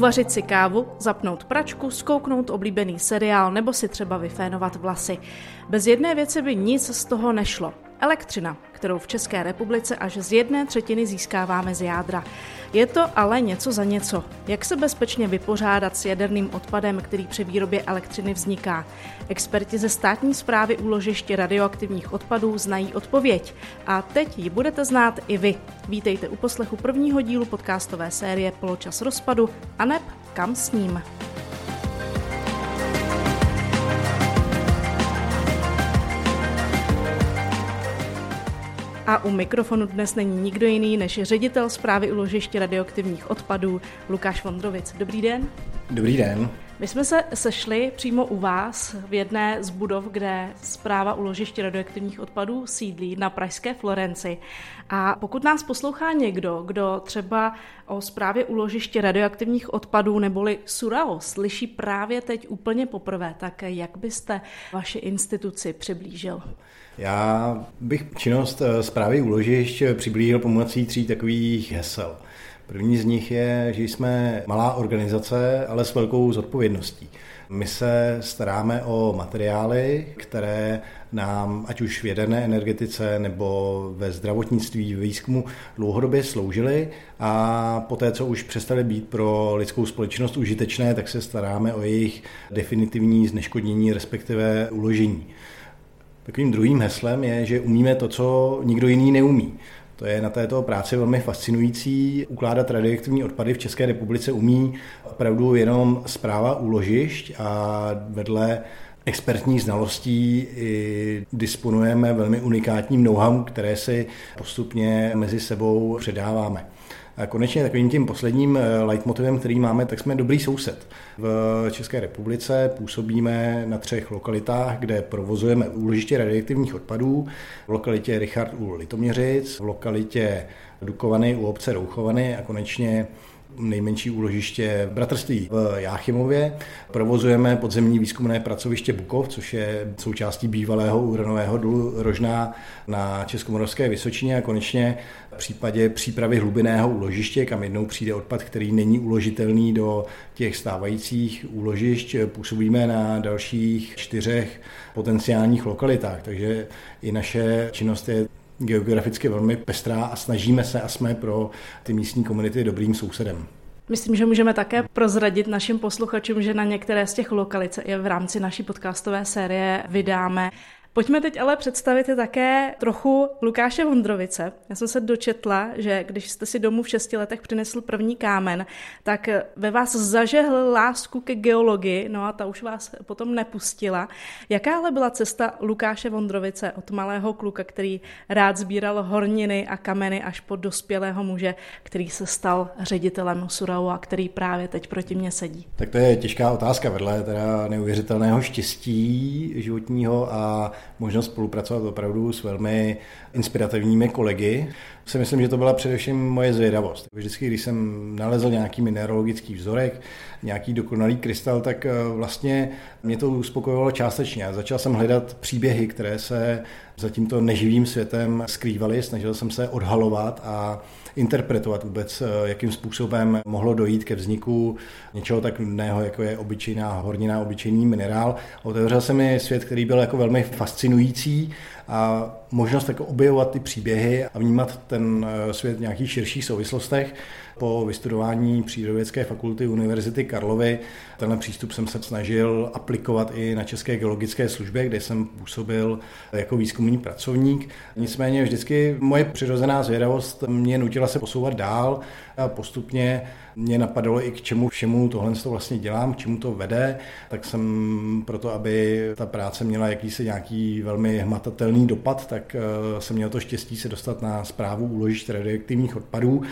Uvařit si kávu, zapnout pračku, skouknout oblíbený seriál nebo si třeba vyfénovat vlasy. Bez jedné věci by nic z toho nešlo. Elektřina, kterou v České republice až z jedné třetiny získáváme z jádra. Je to ale něco za něco. Jak se bezpečně vypořádat s jaderným odpadem, který při výrobě elektřiny vzniká? Experti ze státní zprávy úložiště radioaktivních odpadů znají odpověď. A teď ji budete znát i vy. Vítejte u poslechu prvního dílu podcastové série Poločas rozpadu a neb kam s ním. A u mikrofonu dnes není nikdo jiný než ředitel zprávy uložiště radioaktivních odpadů Lukáš Vondrovic. Dobrý den. Dobrý den. My jsme se sešli přímo u vás v jedné z budov, kde zpráva uložiště radioaktivních odpadů sídlí na Pražské Florenci. A pokud nás poslouchá někdo, kdo třeba o zprávě uložiště radioaktivních odpadů neboli SURAO slyší právě teď úplně poprvé, tak jak byste vaši instituci přiblížil? Já bych činnost zprávy eh, úložišť přiblížil pomocí tří takových hesel. První z nich je, že jsme malá organizace, ale s velkou zodpovědností. My se staráme o materiály, které nám, ať už v jaderné energetice nebo ve zdravotnictví, v výzkumu, dlouhodobě sloužily a poté, co už přestaly být pro lidskou společnost užitečné, tak se staráme o jejich definitivní zneškodnění, respektive uložení. Takovým druhým heslem je, že umíme to, co nikdo jiný neumí. To je na této práci velmi fascinující. Ukládat radioaktivní odpady v České republice umí opravdu jenom zpráva úložišť a vedle expertních znalostí disponujeme velmi unikátním know-how, které si postupně mezi sebou předáváme. A konečně takovým tím posledním eh, leitmotivem, který máme, tak jsme dobrý soused. V České republice působíme na třech lokalitách, kde provozujeme úložiště radioaktivních odpadů. V lokalitě Richard u Litoměřic, v lokalitě Dukovany u obce Rouchovany a konečně nejmenší úložiště v bratrství v Jáchymově. Provozujeme podzemní výzkumné pracoviště Bukov, což je součástí bývalého uranového dolu Rožná na Českomoravské Vysočině a konečně v případě přípravy hlubinného úložiště, kam jednou přijde odpad, který není uložitelný do těch stávajících úložišť, působíme na dalších čtyřech potenciálních lokalitách, takže i naše činnost je geograficky velmi pestrá a snažíme se a jsme pro ty místní komunity dobrým sousedem. Myslím, že můžeme také prozradit našim posluchačům, že na některé z těch lokalic i v rámci naší podcastové série vydáme Pojďme teď ale představit také trochu Lukáše Vondrovice. Já jsem se dočetla, že když jste si domů v šesti letech přinesl první kámen, tak ve vás zažehl lásku ke geologii, no a ta už vás potom nepustila. Jaká ale byla cesta Lukáše Vondrovice od malého kluka, který rád sbíral horniny a kameny až po dospělého muže, který se stal ředitelem Surau a který právě teď proti mně sedí? Tak to je těžká otázka vedle teda neuvěřitelného štěstí životního a možnost spolupracovat opravdu s velmi inspirativními kolegy. Si myslím, že to byla především moje zvědavost. Vždycky, když jsem nalezl nějaký mineralogický vzorek, nějaký dokonalý krystal, tak eh, vlastně mě to uspokojovalo částečně. Začal jsem hledat příběhy, které se za tímto neživým světem skrývaly, snažil jsem se odhalovat a interpretovat vůbec, eh, jakým způsobem mohlo dojít ke vzniku něčeho tak nudného, jako je obyčejná hornina, obyčejný minerál. Otevřel se mi svět, který byl jako velmi fascinující a možnost jako objevovat ty příběhy a vnímat ten eh, svět v nějakých širších souvislostech. Po vystudování Přírodovědské fakulty Univerzity Karlovy tenhle přístup jsem se snažil aplikovat i na České geologické službě, kde jsem působil jako výzkumný pracovník. Nicméně vždycky moje přirozená zvědavost mě nutila se posouvat dál a postupně mě napadalo i k čemu všemu tohle to vlastně dělám, k čemu to vede, tak jsem proto, aby ta práce měla jakýsi nějaký velmi hmatatelný dopad, tak eh, jsem měl to štěstí se dostat na zprávu úložišť radioaktivních odpadů.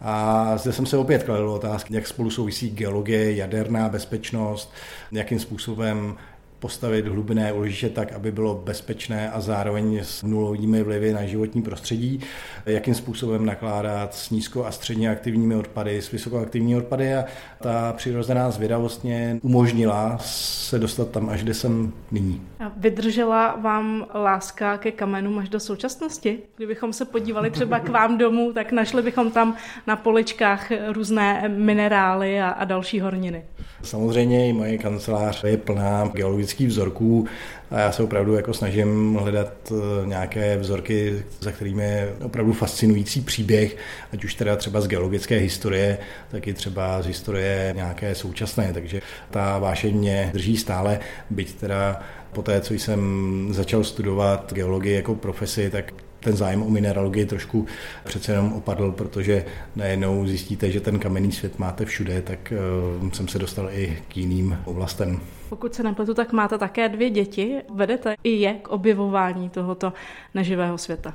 A zde jsem se opět kladl otázky, jak spolu souvisí geologie, jaderná bezpečnost, jakým způsobem postavit hlubinné úložiště tak, aby bylo bezpečné a zároveň s nulovými vlivy na životní prostředí, jakým způsobem nakládat s nízko a středně aktivními odpady, s vysokoaktivními odpady a ta přirozená zvědavost mě umožnila se dostat tam, až kde jsem nyní. A vydržela vám láska ke kamenům až do současnosti? Kdybychom se podívali třeba k vám domů, tak našli bychom tam na poličkách různé minerály a, a další horniny. Samozřejmě i moje kancelář je plná geologických vzorků a já se opravdu jako snažím hledat eh, nějaké vzorky, za kterými je opravdu fascinující příběh, ať už teda třeba z geologické historie, tak i třeba z historie nějaké současné, takže ta vášeň mě drží stále, byť teda po té, co jsem začal studovat geologii jako profesi, tak ten zájem o mineralogii trošku přece jenom opadl, protože najednou zjistíte, že ten kamenný svět máte všude, tak uh, jsem se dostal i k jiným oblastem. Pokud se nepletu, tak máte také dvě děti. Vedete i je k objevování tohoto neživého světa.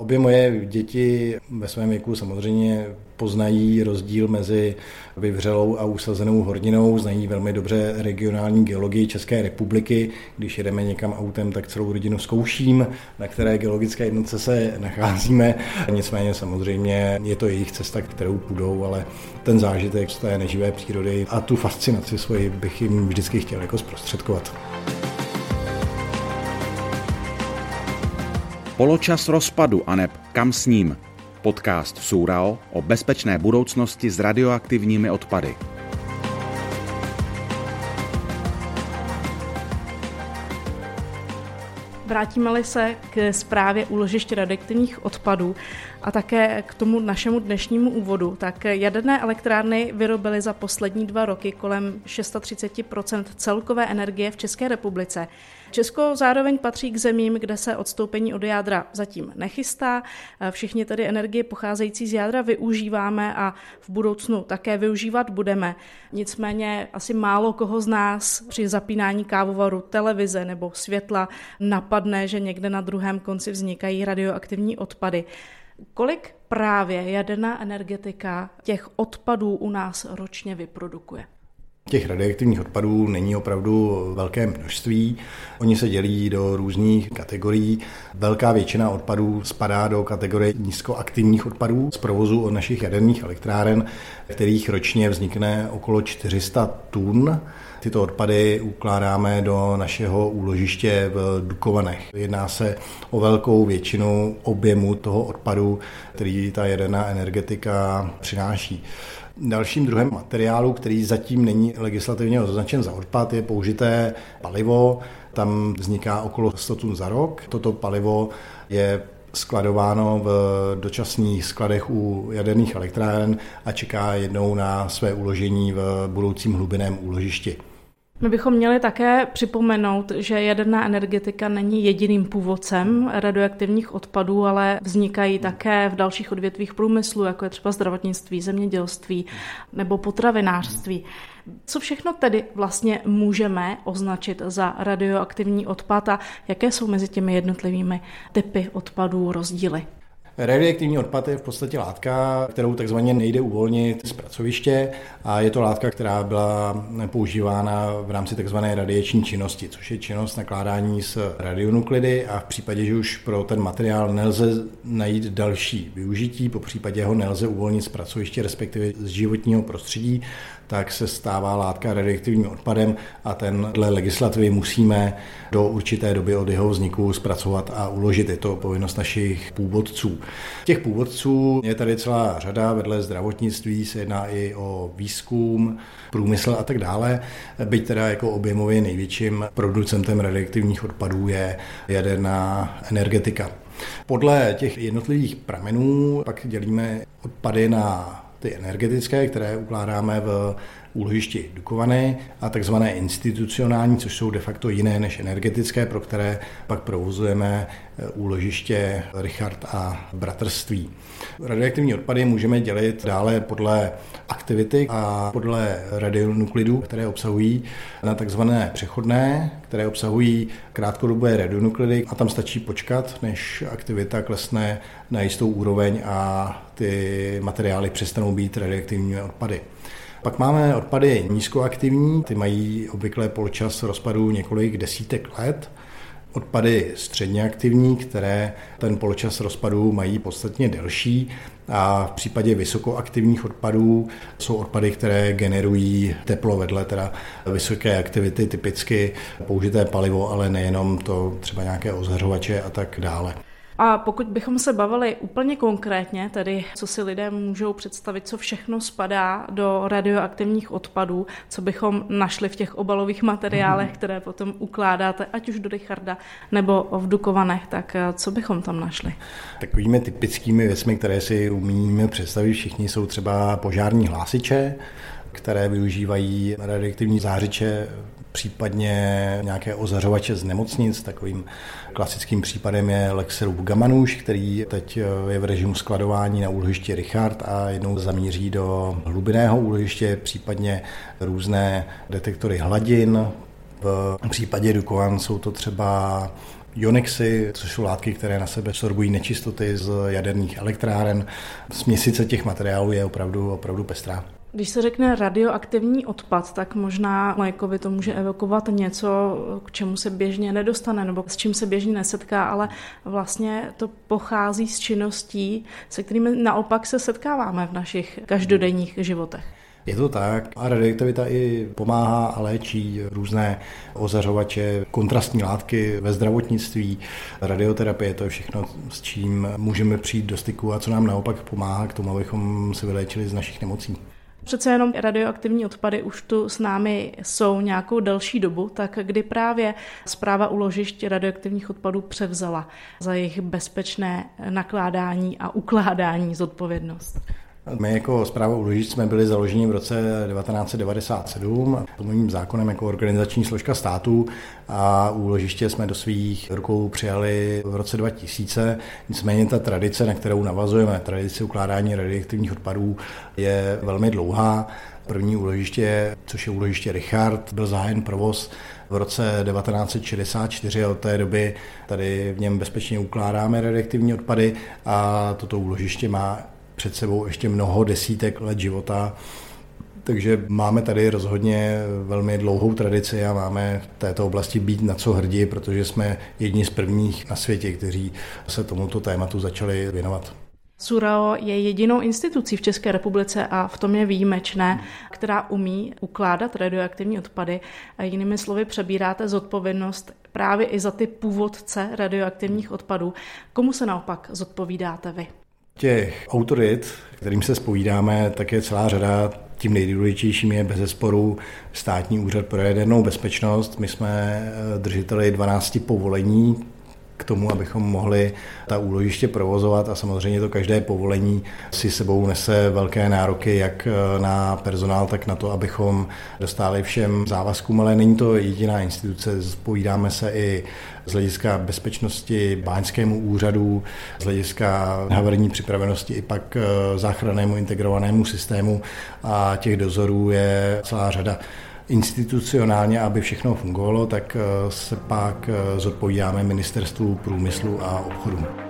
Obě moje děti ve svém věku samozřejmě poznají rozdíl mezi vyvřelou a usazenou horninou, znají velmi dobře regionální geologii České republiky. Když jedeme někam autem, tak celou rodinu zkouším, na které geologické jednotce se nacházíme. Nicméně samozřejmě je to jejich cesta, kterou půjdou, ale ten zážitek z té neživé přírody a tu fascinaci svoji bych jim vždycky chtěl jako zprostředkovat. Poločas rozpadu a neb kam s ním. Podcast Surao o bezpečné budoucnosti s radioaktivními odpady. Vrátíme-li se k zprávě úložiště radioaktivních odpadů a také k tomu našemu dnešnímu úvodu, tak jaderné elektrárny vyrobily za poslední dva roky kolem 630% celkové energie v České republice. Česko zároveň patří k zemím, kde se odstoupení od jádra zatím nechystá. Všichni tedy energie pocházející z jádra využíváme a v budoucnu také využívat budeme. Nicméně asi málo koho z nás při zapínání kávovaru, televize nebo světla napadne, že někde na druhém konci vznikají radioaktivní odpady. Kolik právě jaderná energetika těch odpadů u nás ročně vyprodukuje? Těch radioaktivních odpadů není opravdu velké množství. Oni se dělí do různých kategorií. Velká většina odpadů spadá do kategorie nízkoaktivních odpadů z provozu od našich jaderných elektráren, kterých ročně vznikne okolo 400 tun. Tyto odpady ukládáme do našeho úložiště v Dukovanech. Jedná se o velkou většinu objemu toho odpadu, který ta jaderná energetika přináší. Dalším druhem materiálu, který zatím není legislativně označen za odpad, je použité palivo. Tam vzniká okolo 100 tun za rok. Toto palivo je skladováno v dočasných skladech u jaderných elektráren a čeká jednou na své uložení v budoucím hlubiném úložišti. My bychom měli také připomenout, že jaderná energetika není jediným původcem radioaktivních odpadů, ale vznikají také v dalších odvětvích průmyslu, jako je třeba zdravotnictví, zemědělství nebo potravinářství. Co všechno tedy vlastně můžeme označit za radioaktivní odpad a jaké jsou mezi těmi jednotlivými typy odpadů rozdíly? Radioaktivní odpad je v podstatě látka, kterou takzvaně nejde uvolnit z pracoviště a je to látka, která byla používána v rámci takzvané radiační činnosti, což je činnost nakládání s radionuklidy a v případě, že už pro ten materiál nelze najít další využití, po případě ho nelze uvolnit z pracoviště, respektive z životního prostředí, tak se stává látka radioaktivním odpadem a ten dle legislativy musíme do určité doby od jeho vzniku zpracovat a uložit. Je to povinnost našich původců. Těch původců je tady celá řada, vedle zdravotnictví se jedná i o výzkum, průmysl a tak dále. Byť teda jako objemově největším producentem radioaktivních odpadů je jaderná energetika. Podle těch jednotlivých pramenů pak dělíme odpady na ty energetické, které ukládáme v úložišti Dukovany a takzvané institucionální, což jsou de facto jiné než energetické, pro které pak provozujeme eh, úložiště Richard a Bratrství. Radioaktivní odpady můžeme dělit dále podle aktivity a podle radionuklidů, které obsahují na takzvané přechodné, které obsahují krátkodobé radionuklidy a tam stačí počkat, než aktivita klesne na jistou úroveň a ty materiály přestanou být radioaktivními odpady. Pak máme odpady nízkoaktivní, ty mají obvykle polčas rozpadu několik desítek let. Odpady středně aktivní, které ten poločas rozpadu mají podstatně delší a v případě vysokoaktivních odpadů jsou odpady, které generují teplo vedle teda vysoké aktivity, typicky použité palivo, ale nejenom to třeba nějaké ozhařovače a tak dále. A pokud bychom se bavili úplně konkrétně, tedy co si lidé můžou představit, co všechno spadá do radioaktivních odpadů, co bychom našli v těch obalových materiálech, mhm. které potom ukládáte, ať už do Richarda nebo v Dukovanech, tak eh, co bychom tam našli? Takovými typickými věcmi, které si umíme představit všichni, jsou třeba požární hlásiče, které využívají radioaktivní zářiče případně nějaké ozařovače z nemocnic. Takovým klasickým případem je Lexerův Gamanuš, který teď je v režimu skladování na úložišti Richard a jednou zamíří do hlubinného úložiště, případně různé detektory hladin. V případě Dukovan jsou to třeba Ionexy, což jsou látky, které na sebe sorbují nečistoty z jaderných elektráren. Směsice těch materiálů je opravdu, opravdu pestrá. Když se řekne radioaktivní odpad, tak možná lékovi to může evokovat něco, k čemu se běžně nedostane nebo s čím se běžně nesetká, ale vlastně to pochází z činností, se kterými naopak se setkáváme v našich každodenních životech. Je to tak a radioaktivita i pomáhá a léčí různé ozařovače, kontrastní látky ve zdravotnictví, radioterapie, to je všechno, s čím můžeme přijít do styku a co nám naopak pomáhá k tomu, abychom se vyléčili z našich nemocí. Přece jenom radioaktivní odpady už tu s námi jsou nějakou delší dobu, tak kdy právě zpráva uložišť radioaktivních odpadů převzala za jejich bezpečné nakládání a ukládání zodpovědnost? My jako zpráva úložišť jsme byli založeni v roce 1997 mým zákonem jako organizační složka státu a úložiště jsme do svých rukou přijali v roce 2000. Nicméně ta tradice, na kterou navazujeme, tradice ukládání radioaktivních odpadů, je velmi dlouhá. První úložiště, což je úložiště Richard, byl zájen provoz v roce 1964 a od té doby tady v něm bezpečně ukládáme radioaktivní odpady a toto úložiště má před sebou ještě mnoho desítek let života. Takže máme tady rozhodně velmi dlouhou tradici a máme v této oblasti být na co hrdí, protože jsme jedni z prvních na světě, kteří se tomuto tématu začali věnovat. SURAO je jedinou institucí v České republice a v tom je výjimečné, která umí ukládat radioaktivní odpady. Jinými slovy přebíráte zodpovědnost právě i za ty původce radioaktivních odpadů. Komu se naopak zodpovídáte vy? Těch autorit, kterým se spovídáme, tak je celá řada. Tím nejdůležitějším je bez sporu státní úřad pro jadernou bezpečnost. My jsme eh, držiteli 12 povolení k tomu, abychom mohli ta úložiště provozovat a samozřejmě to každé povolení si sebou nese velké nároky jak eh, na personál, tak na to, abychom dostali všem závazkům, ale není to jediná instituce, spovídáme se i z hlediska bezpečnosti báňskému úřadu, z hlediska havarijní připravenosti i pak eh, záchrannému integrovanému systému. A těch dozorů je celá řada institucionálně, aby všechno fungovalo, tak eh, se pak eh, zodpovídáme ministerstvu průmyslu a obchodu.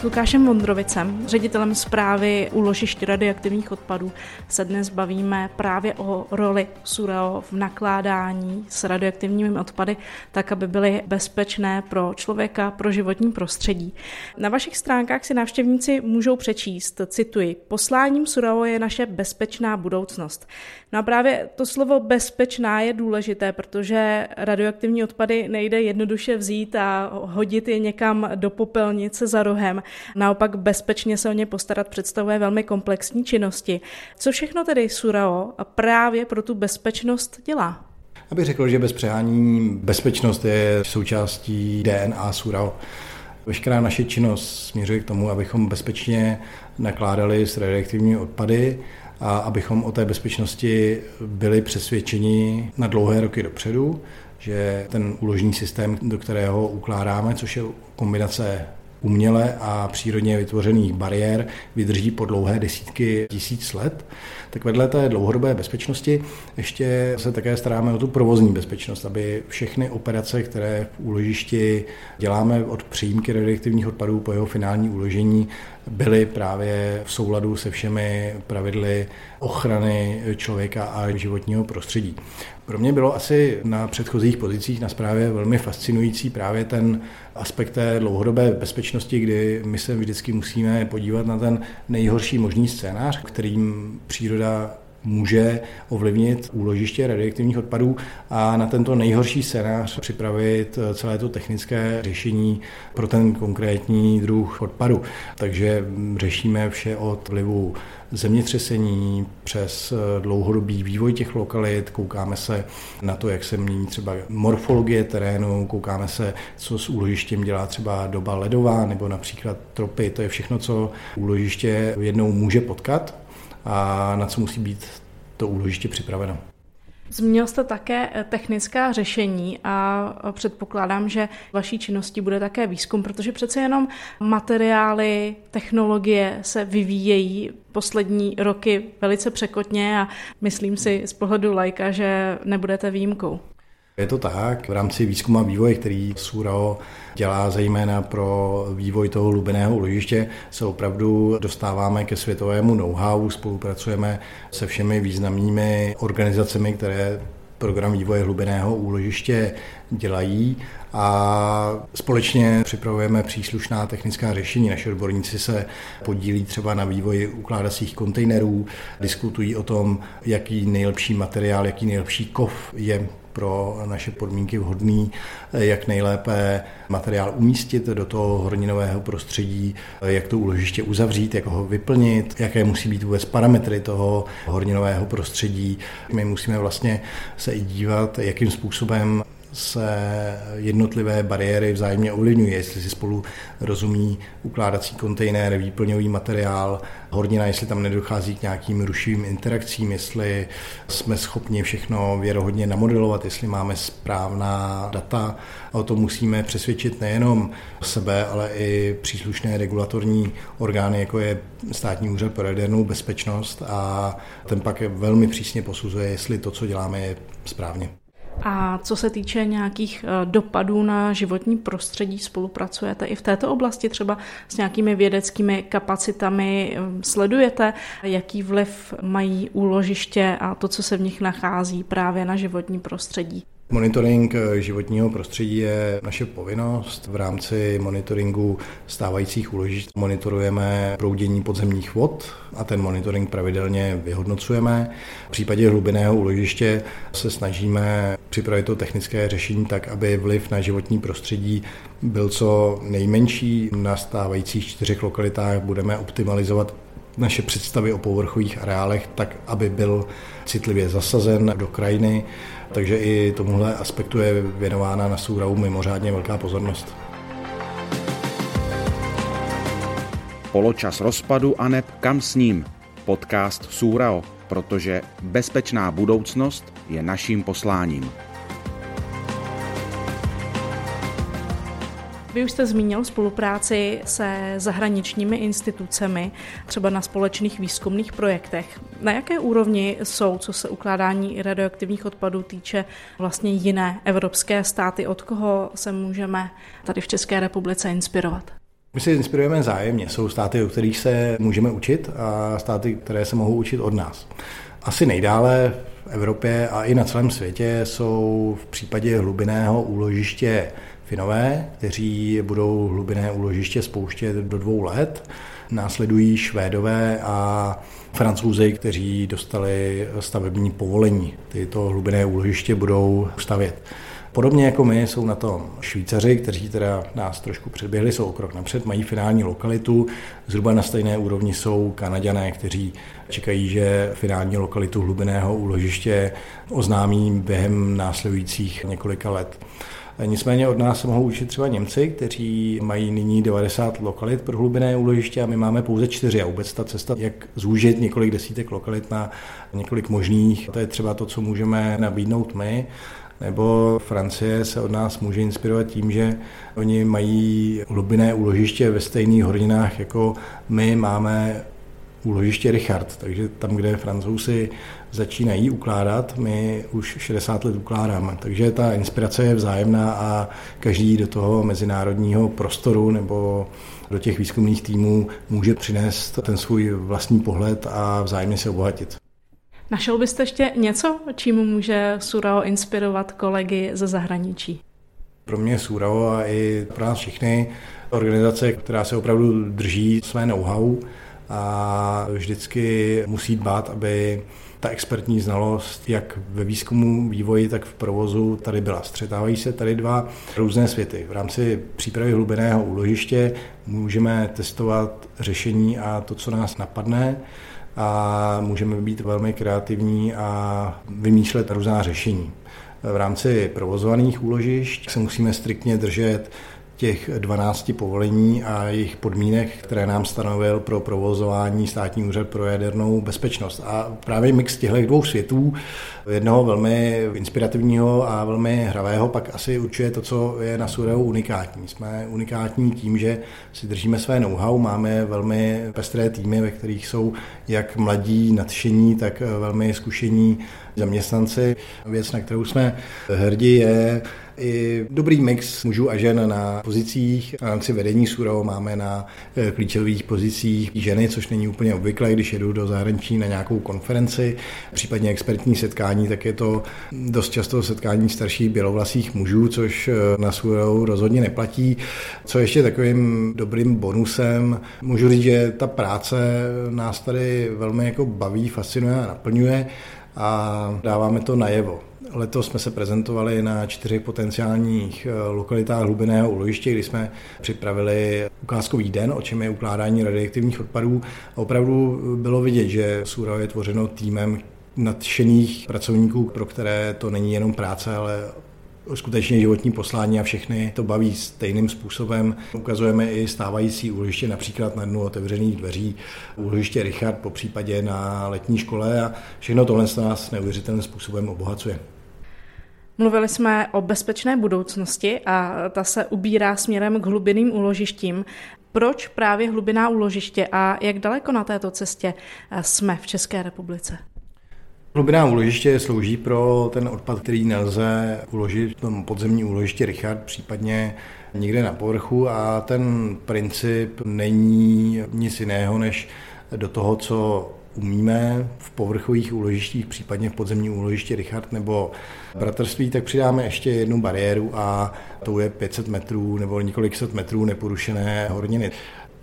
S Lukášem Vondrovicem, ředitelem zprávy úložišť radioaktivních odpadů, se dnes bavíme právě o roli SUREO v nakládání s radioaktivními odpady, tak, aby byly bezpečné pro člověka, pro životní prostředí. Na vašich stránkách si návštěvníci můžou přečíst, cituji, posláním SUREO je naše bezpečná budoucnost. No a právě to slovo bezpečná je důležité, protože radioaktivní odpady nejde jednoduše vzít a hodit je někam do popelnice za rohem. Naopak bezpečně se o ně postarat představuje velmi komplexní činnosti. Co všechno tedy Surao právě pro tu bezpečnost dělá? Abych řekl, že bez přehání bezpečnost je součástí DNA Surao. Veškerá naše činnost směřuje k tomu, abychom bezpečně nakládali s radioaktivními odpady a abychom o té bezpečnosti byli přesvědčeni na dlouhé roky dopředu, že ten úložní systém, do kterého ukládáme, což je kombinace uměle a přírodně vytvořených bariér vydrží po dlouhé desítky tisíc let, tak vedle té dlouhodobé bezpečnosti ještě se také staráme o tu provozní bezpečnost, aby všechny operace, které v úložišti děláme od přijímky radioaktivních odpadů po jeho finální uložení, byly právě v souladu se všemi pravidly ochrany člověka a životního prostředí. Pro mě bylo asi na předchozích pozicích na zprávě velmi fascinující právě ten aspekt té dlouhodobé bezpečnosti, kdy my se vždycky musíme podívat na ten nejhorší možný scénář, kterým příroda může ovlivnit úložiště radioaktivních odpadů a na tento nejhorší scénář připravit celé to technické řešení pro ten konkrétní druh odpadu. Takže řešíme vše od vlivu zemětřesení přes dlouhodobý vývoj těch lokalit, koukáme se na to, jak se mění třeba morfologie terénu, koukáme se, co s úložištěm dělá třeba doba ledová nebo například tropy, to je všechno, co úložiště jednou může potkat a na co musí být to úložiště připraveno. Zmínil jste také eh, technická řešení a předpokládám, že vaší činností bude také výzkum, protože přece jenom materiály, technologie se vyvíjejí poslední roky velice překotně a myslím si z pohledu lajka, že nebudete výjimkou. Je to tak. V rámci výzkumu a vývoje, který SURAO dělá zejména pro vývoj toho hlubinného úložiště, se opravdu dostáváme ke světovému know-how, spolupracujeme se všemi významnými organizacemi, které program vývoje hlubinného úložiště dělají a společně připravujeme příslušná technická řešení. Naši odborníci se podílí třeba na vývoji ukládacích kontejnerů, diskutují o tom, jaký nejlepší materiál, jaký nejlepší kov je pro naše podmínky vhodný, jak nejlépe materiál umístit do toho horninového prostředí, jak to úložiště uzavřít, jak ho vyplnit, jaké musí být vůbec parametry toho horninového prostředí. My musíme vlastně se i dívat, jakým způsobem se jednotlivé bariéry vzájemně ovlivňují, jestli si spolu rozumí ukládací kontejner, výplňový materiál, hornina, jestli tam nedochází k nějakým rušivým interakcím, jestli jsme schopni všechno věrohodně namodelovat, jestli máme správná data. A o tom musíme přesvědčit nejenom sebe, ale i příslušné regulatorní orgány, jako je Státní úřad pro jadernou bezpečnost a ten pak velmi přísně posuzuje, jestli to, co děláme, je správně. A co se týče nějakých eh, dopadů na životní prostředí, spolupracujete i v této oblasti třeba s nějakými vědeckými kapacitami? Eh, sledujete, jaký vliv mají úložiště a to, co se v nich nachází právě na životní prostředí? Monitoring eh, životního prostředí je naše povinnost. V rámci monitoringu stávajících úložišť monitorujeme proudění podzemních vod a ten monitoring pravidelně vyhodnocujeme. V případě hlubinného úložiště se snažíme připravit to technické řešení tak, aby vliv na životní prostředí byl co nejmenší. Na stávajících čtyřech lokalitách budeme optimalizovat naše představy o povrchových areálech tak, aby byl citlivě zasazen do krajiny takže i tomuhle aspektu je věnována na Sourau mimořádně velká pozornost. Poločas rozpadu a neb kam s ním? Podcast Sourao, protože bezpečná budoucnost je naším posláním. Vy už jste zmínil spolupráci se zahraničními institucemi, třeba na společných výzkumných projektech. Na jaké úrovni jsou, co se ukládání radioaktivních odpadů týče, vlastně jiné evropské státy? Od koho se můžeme tady v České republice inspirovat? My se inspirujeme zájemně. Jsou státy, o kterých se můžeme učit a státy, které se mohou učit od nás. Asi nejdále v Evropě a i na celém světě jsou v případě hlubinného úložiště Finové, kteří budou hlubinné úložiště spouštět do dvou let. Následují Švédové a Francouzi, kteří dostali stavební povolení. Tyto hlubinné úložiště budou stavět. Podobně jako my jsou na tom Švýcaři, kteří teda nás trošku předběhli, jsou o krok napřed, mají finální lokalitu. Zhruba na stejné úrovni jsou Kanaďané, kteří čekají, že finální lokalitu hlubinného úložiště oznámí během následujících několika let. Nicméně od nás se mohou učit třeba Němci, kteří mají nyní 90 lokalit pro hlubinné úložiště a my máme pouze čtyři. A vůbec ta cesta, jak zúžit několik desítek lokalit na několik možných, to je třeba to, co můžeme nabídnout my. nebo Francie se od nás může inspirovat tím, že oni mají hlubinné úložiště ve stejných horninách, jako my máme úložiště Richard, takže tam, kde francouzi začínají ukládat, my už 60 let ukládáme. Takže ta inspirace je vzájemná a každý do toho mezinárodního prostoru nebo do těch výzkumných týmů může přinést ten svůj vlastní pohled a vzájemně se obohatit. Našel byste ještě něco, čím může Surao inspirovat kolegy ze zahraničí? Pro mě Surao a i pro nás všechny organizace, která se opravdu drží své know-how a vždycky musí dbát, aby ta expertní znalost, jak ve výzkumu, vývoji, tak v provozu tady byla. Střetávají se tady dva různé světy. V rámci přípravy hlubeného úložiště můžeme testovat řešení a to, co nás napadne, a můžeme být velmi kreativní a vymýšlet různá řešení. V rámci provozovaných úložišť se musíme striktně držet těch 12 povolení a jejich podmínek, které nám stanovil pro provozování státní úřad pro jadernou bezpečnost. A právě mix těchto dvou světů, jednoho velmi inspirativního a velmi hravého, pak asi určuje to, co je na Sureu unikátní. Jsme unikátní tím, že si držíme své know-how, máme velmi pestré týmy, ve kterých jsou jak mladí, nadšení, tak velmi zkušení zaměstnanci. Věc, na kterou jsme hrdí, je i dobrý mix mužů a žen na pozicích. V rámci vedení SURO máme na klíčových pozicích ženy, což není úplně obvyklé, když jedu do zahraničí na nějakou konferenci, případně expertní setkání, tak je to dost často setkání starších bělovlasých mužů, což eh, na SURO rozhodně neplatí. Co ještě takovým dobrým bonusem, můžu říct, že ta práce nás tady velmi jako baví, fascinuje a naplňuje a dáváme to najevo. Letos jsme se prezentovali na čtyřech potenciálních eh, lokalitách hlubinného úložiště, kdy jsme připravili ukázkový den, o čem je ukládání radioaktivních odpadů. A opravdu bylo vidět, že Sura je tvořeno týmem nadšených pracovníků, pro které to není jenom práce, ale skutečně životní poslání a všechny to baví stejným způsobem. Ukazujeme i stávající úložiště, například na dnu otevřených dveří úložiště Richard, po případě na letní škole a všechno tohle se nás neuvěřitelným způsobem obohacuje. Mluvili jsme o bezpečné budoucnosti a ta se ubírá směrem k hlubinným úložištím. Proč právě hlubiná úložiště a jak daleko na této cestě jsme v České republice? Hlubiná úložiště slouží pro ten odpad, který nelze uložit v tom podzemní úložiště Richard, případně někde na povrchu a ten princip není nic jiného, než do toho, co umíme v povrchových úložištích, případně v podzemní úložiště Richard nebo bratrství, tak přidáme ještě jednu bariéru a to je 500 metrů nebo několik set metrů neporušené horniny.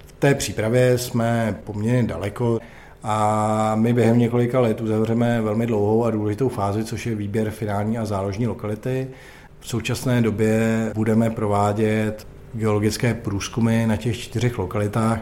V té přípravě jsme poměrně daleko a my během několika let uzavřeme velmi dlouhou a důležitou fázi, což je výběr finální a záložní lokality. V současné době budeme provádět geologické průzkumy na těch čtyřech lokalitách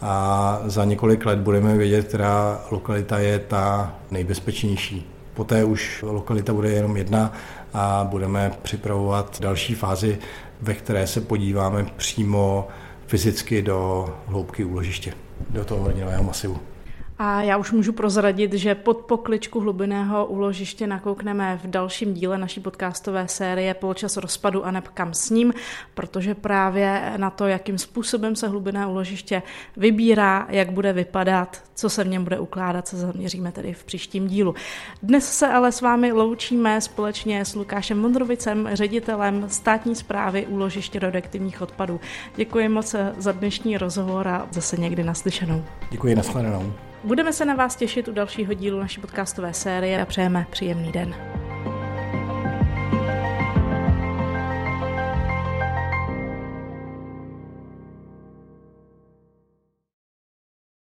a za několik let budeme vědět, která lokalita je ta nejbezpečnější. Poté už lokalita bude jenom jedna a budeme připravovat další fázi, ve které se podíváme přímo fyzicky do hloubky úložiště, do toho hladinového masivu. A já už můžu prozradit, že pod pokličku hlubinného úložiště nakoukneme v dalším díle naší podcastové série Poločas rozpadu a neb kam s ním, protože právě na to, jakým způsobem se hlubinné úložiště vybírá, jak bude vypadat, co se v něm bude ukládat, se zaměříme tedy v příštím dílu. Dnes se ale s vámi loučíme společně s Lukášem Mondrovicem, ředitelem státní zprávy úložiště radioaktivních odpadů. Děkuji moc za dnešní rozhovor a zase někdy naslyšenou. Děkuji, nashledanou. Budeme se na vás těšit u dalšího dílu naší podcastové série a přejeme příjemný den.